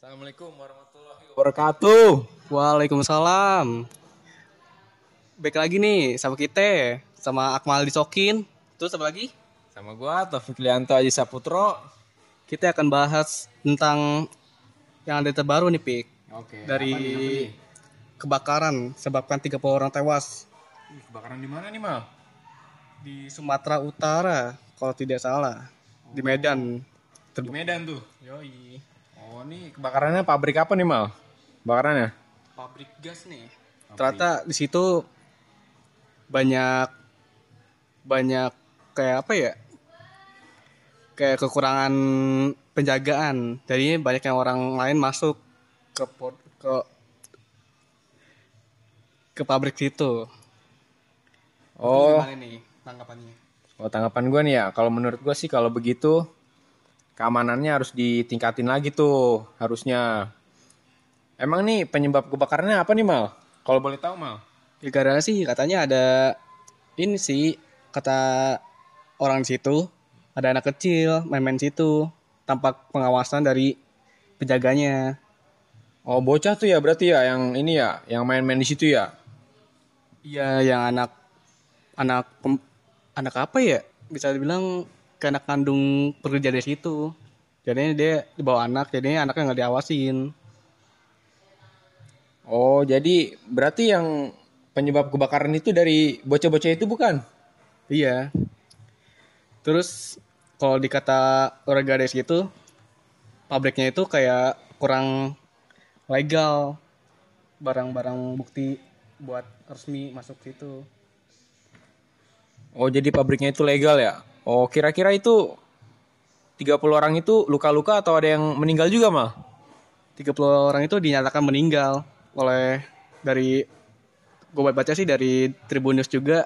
Assalamualaikum warahmatullahi wabarakatuh. Waalaikumsalam. Baik lagi nih sama kita, sama Akmal Disokin. Terus apa lagi? Sama gua Taufik Lianto Aji Saputro. Kita akan bahas tentang yang ada terbaru nih, Pik. Oke. Dari kebakaran sebabkan 30 orang tewas Kebakaran di mana nih, Mal? di Sumatera Utara kalau tidak salah. Di Medan. Di Medan tuh. Yoi. Oh, ini kebakarannya pabrik apa nih, Mal? Kebakarannya? Pabrik gas nih. Ternyata di situ banyak banyak kayak apa ya? Kayak kekurangan penjagaan. Jadi banyak yang orang lain masuk ke ke ke pabrik situ. Oh, Gimana nih tanggapannya? oh tanggapan gua nih ya, kalau menurut gua sih kalau begitu keamanannya harus ditingkatin lagi tuh harusnya. Emang nih penyebab kebakarannya apa nih, Mal? Kalau boleh tahu, Mal? Karena sih katanya ada ini sih kata orang di situ ada anak kecil main-main situ tanpa pengawasan dari penjaganya. Oh, bocah tuh ya berarti ya yang ini ya, yang main-main di situ ya. Iya, yang anak anak pem- anak apa ya? Bisa dibilang ke anak kandung pekerja dari situ. Jadinya dia dibawa anak, jadinya anaknya nggak diawasin. Oh, jadi berarti yang penyebab kebakaran itu dari bocah-bocah itu bukan? Iya. Terus kalau dikata orang dari situ, pabriknya itu kayak kurang legal. Barang-barang bukti buat resmi masuk situ. Oh, jadi pabriknya itu legal ya? Oh, kira-kira itu 30 orang itu luka-luka atau ada yang meninggal juga, Mal? 30 orang itu dinyatakan meninggal oleh dari gue baca sih dari Tribunnews juga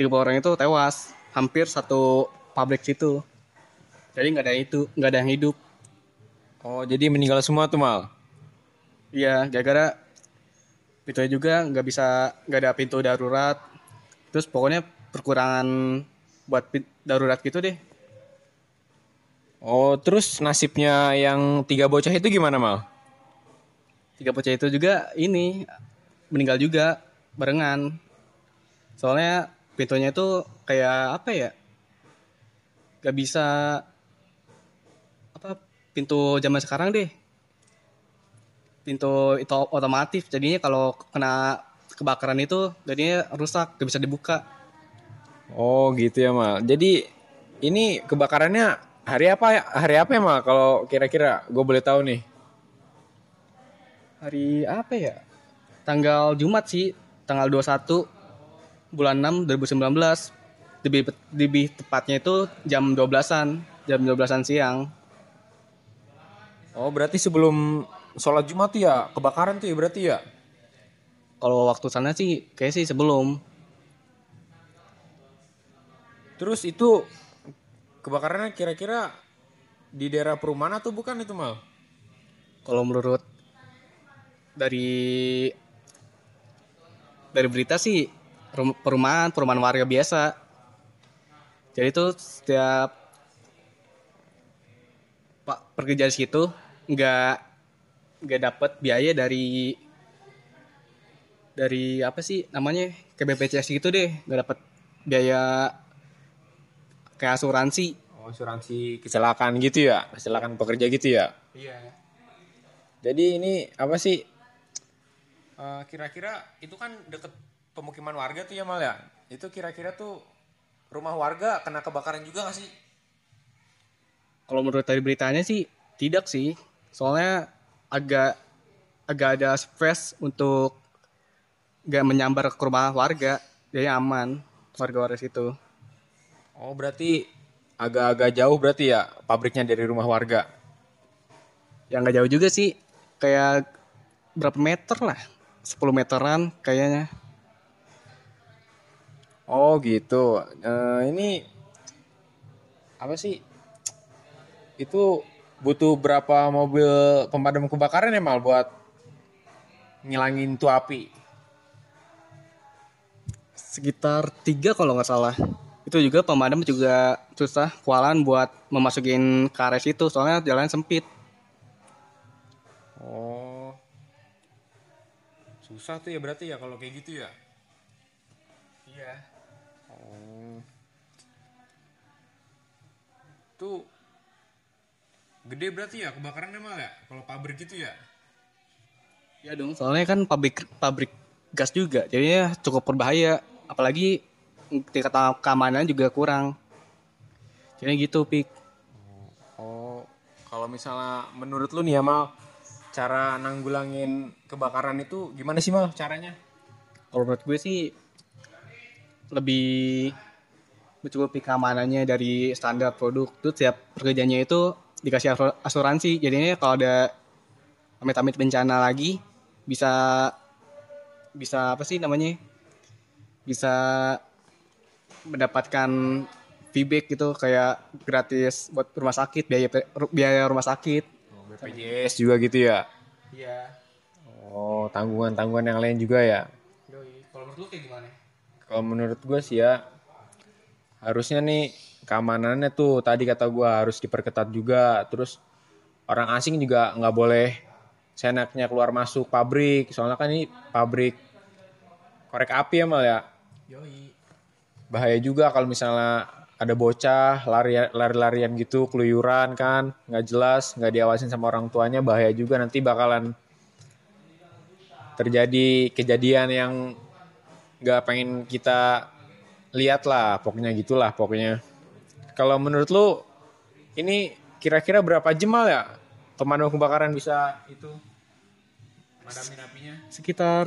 30 orang itu tewas hampir satu pabrik situ jadi nggak ada itu nggak ada yang hidup Oh, jadi meninggal semua tuh, Mal? iya gara-gara pintunya juga nggak bisa nggak ada pintu darurat terus pokoknya perkurangan buat darurat gitu deh Oh, terus nasibnya yang tiga bocah itu gimana, Mal? tiga bocah itu juga ini meninggal juga barengan soalnya pintunya itu kayak apa ya gak bisa apa pintu zaman sekarang deh pintu itu otomatis jadinya kalau kena kebakaran itu jadinya rusak gak bisa dibuka Oh, gitu ya, Mal. Jadi ini kebakarannya hari apa ya? Hari apa ya, Mal? Kalau kira-kira gue boleh tahu nih. hari apa ya tanggal Jumat sih tanggal 21 bulan 6 2019 lebih lebih tepatnya itu jam 12-an jam 12-an siang Oh, berarti sebelum sholat Jumat tuh ya kebakaran tuh ya berarti ya? kalau waktu sana sih kayak sih sebelum Terus itu kebakarannya kira-kira di daerah perumahan atau bukan itu mal? kalau menurut dari dari berita sih rum- perumahan perumahan warga biasa jadi tuh setiap pak di situ nggak nggak dapat biaya dari dari apa sih namanya ke BPJS gitu deh nggak dapat biaya kayak asuransi Oh, asuransi kecelakaan gitu ya? Kecelakaan pekerja gitu ya? iya Jadi ini apa sih? Eh, kira-kira itu kan deket pemukiman warga tuh ya mal ya? Itu kira-kira tuh rumah warga kena kebakaran juga gak sih? Kalau menurut dari beritanya sih tidak sih. Soalnya agak agak ada space untuk gak menyambar ke rumah warga. Jadi aman warga-warga situ. Oh berarti agak-agak jauh berarti ya pabriknya dari rumah warga? Yang gak jauh juga sih. Kayak berapa meter lah. 10 meteran kayaknya. Oh gitu. Eh, ini apa sih? Itu butuh berapa mobil pemadam kebakaran ya mal buat ngilangin tuh api? Sekitar tiga kalau nggak salah. Itu juga pemadam juga susah kualan buat memasukin karet itu. Soalnya jalan sempit. Oh. Susah tuh ya berarti ya kalau kayak gitu ya. Iya. Oh. Tuh gede berarti ya kebakarannya mal ya kalau pabrik gitu ya. Ya dong, soalnya kan pabrik pabrik gas juga, jadinya cukup berbahaya. Apalagi tingkat keamanan juga kurang. Jadi gitu, Pik. Oh, kalau misalnya menurut lu nih ya mal cara nanggulangin kebakaran itu gimana sih mal caranya? Kalau menurut gue sih lebih mencukupi keamanannya dari standar produk. Tuh tiap pekerjaannya itu dikasih asur- asuransi. Jadinya kalau ada amit-amit bencana lagi bisa bisa apa sih namanya? Bisa mendapatkan feedback gitu kayak gratis buat rumah sakit biaya biaya rumah sakit. BPJS juga gitu ya. Iya. Oh, tanggungan-tanggungan yang lain juga ya. Kalau menurut lu kayak gimana? Kalau menurut gue sih ya harusnya nih keamanannya tuh tadi kata gue harus diperketat juga. Terus orang asing juga nggak boleh senaknya keluar masuk pabrik. Soalnya kan ini pabrik korek api ya mal ya. Yoi. Bahaya juga kalau misalnya ada bocah lari lari-larian gitu keluyuran kan nggak jelas nggak diawasin sama orang tuanya bahaya juga. Nanti bakalan terjadi kejadian yang nggak pengen kita lihat lah pokoknya gitulah pokoknya. Kalau menurut lu ini kira-kira berapa jam mal ya pemadam kebakaran bisa itu? Madamin apinya sekitar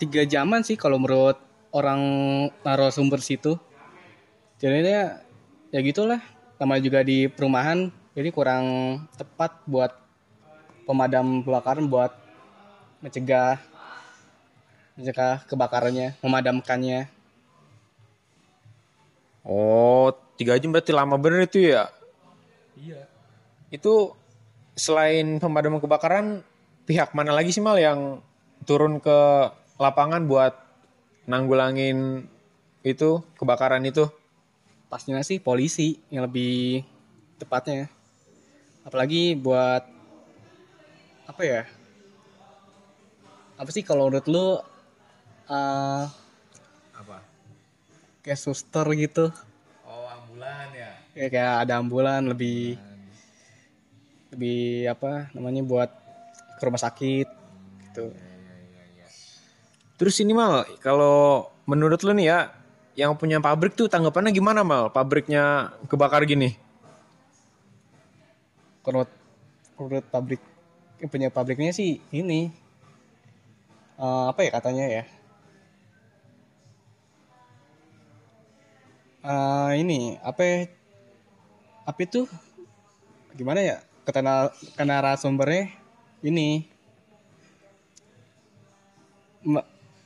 tiga jaman sih kalau menurut orang narasumber situ. Jadinya ya gitulah. Namanya juga di perumahan jadi kurang tepat buat pemadam kebakaran buat mencegah mencegah kebakarannya memadamkannya. Oh tiga jam berarti lama bener itu ya? Iya. Itu selain pemadam kebakaran pihak mana lagi sih mal yang turun ke lapangan buat nanggulangin itu kebakaran itu? Pastinya sih polisi yang lebih tepatnya. Apalagi buat apa ya? Apa sih kalau menurut lu eh, apa? kayak suster gitu? Oh ambulan ya? Kayak kayak ada ambulan lebih lebih apa namanya buat ke rumah sakit gitu terus ini mal kalau menurut lu nih ya yang punya pabrik tuh tanggapannya gimana mal? Pabriknya kebakar gini. Kalau menurut, pabrik yang punya pabriknya sih ini. Eh, apa ya katanya ya? Eh, ini apa ya, apa itu? Gimana ya? Kata na- kata narasumbernya ini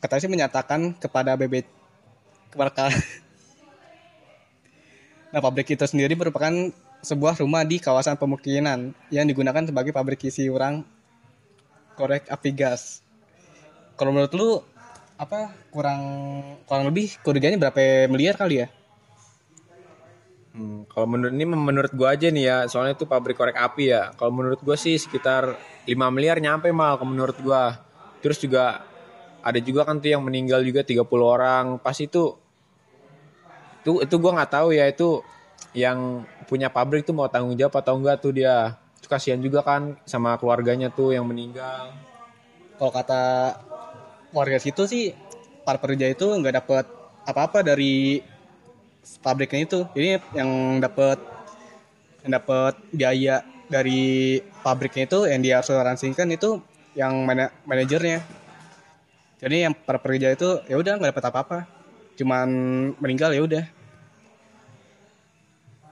katanya sih menyatakan kepada BB kepada Nah, pabrik itu sendiri merupakan sebuah rumah di kawasan pemukiman yang digunakan sebagai pabrik isi urang korek api gas. Kalau menurut lu apa kurang kurang lebih kerugiannya berapa miliar kali ya? Hmm, kalau menurut ini menurut gua aja nih ya, soalnya itu pabrik korek api ya. Kalau menurut gua sih sekitar 5 miliar nyampe mal kalau menurut gua. Terus juga ada juga kan tuh yang meninggal juga 30 orang. Pas itu itu itu gua nggak tahu ya itu yang punya pabrik tuh mau tanggung jawab atau enggak tuh dia. Itu kasihan juga kan sama keluarganya tuh yang meninggal. Kalau kata warga situ sih para pekerja itu nggak dapat apa-apa dari pabriknya itu. Jadi yang dapat yang dapat biaya dari pabriknya itu yang dia asuransikan itu yang mana- manajernya. Jadi yang para pekerja itu ya udah nggak dapat apa-apa. Cuman meninggal ya udah.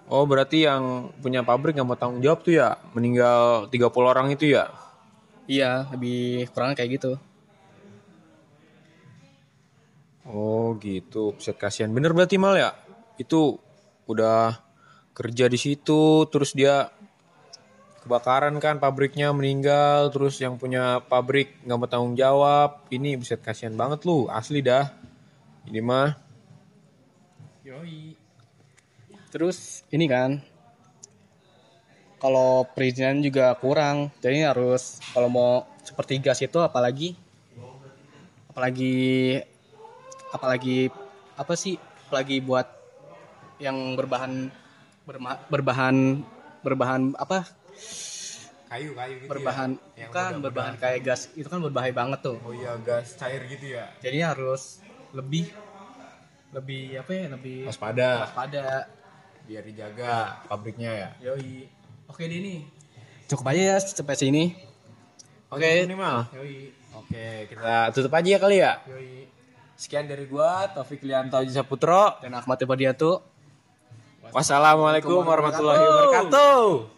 Oh, berarti yang punya pabrik nggak mau tanggung jawab tuh ya, meninggal 30 orang itu ya. Iya, lebih kurang kayak gitu. Oh gitu, Buset, kasihan bener berarti mal ya. Itu udah kerja di situ, terus dia kebakaran kan pabriknya meninggal, terus yang punya pabrik nggak mau tanggung jawab. Ini buset kasihan banget lu, asli dah. Ini mah. Yoi. Terus ini kan kalau perizinan juga kurang jadi harus kalau mau seperti gas itu apalagi apalagi apalagi apa sih apalagi buat yang berbahan berma- berbahan berbahan apa kayu kayu gitu berbahan ya? Yang kan mudah-mudahan. berbahan kayak gas itu kan berbahaya banget tuh. Oh iya gas cair gitu ya. Jadi harus lebih lebih apa ya lebih waspada. waspada. Biar dijaga pabriknya ya. Yoi. Oke deh nih cukup aja ya sampai sini. Oke. minimal yoi. Oke kita tutup aja ya kali ya. Yoi. Sekian dari gua Taufik Lianto Jisa Putro dan Ahmad Ibadiatu. Wassalamualaikum warahmatullahi wabarakatuh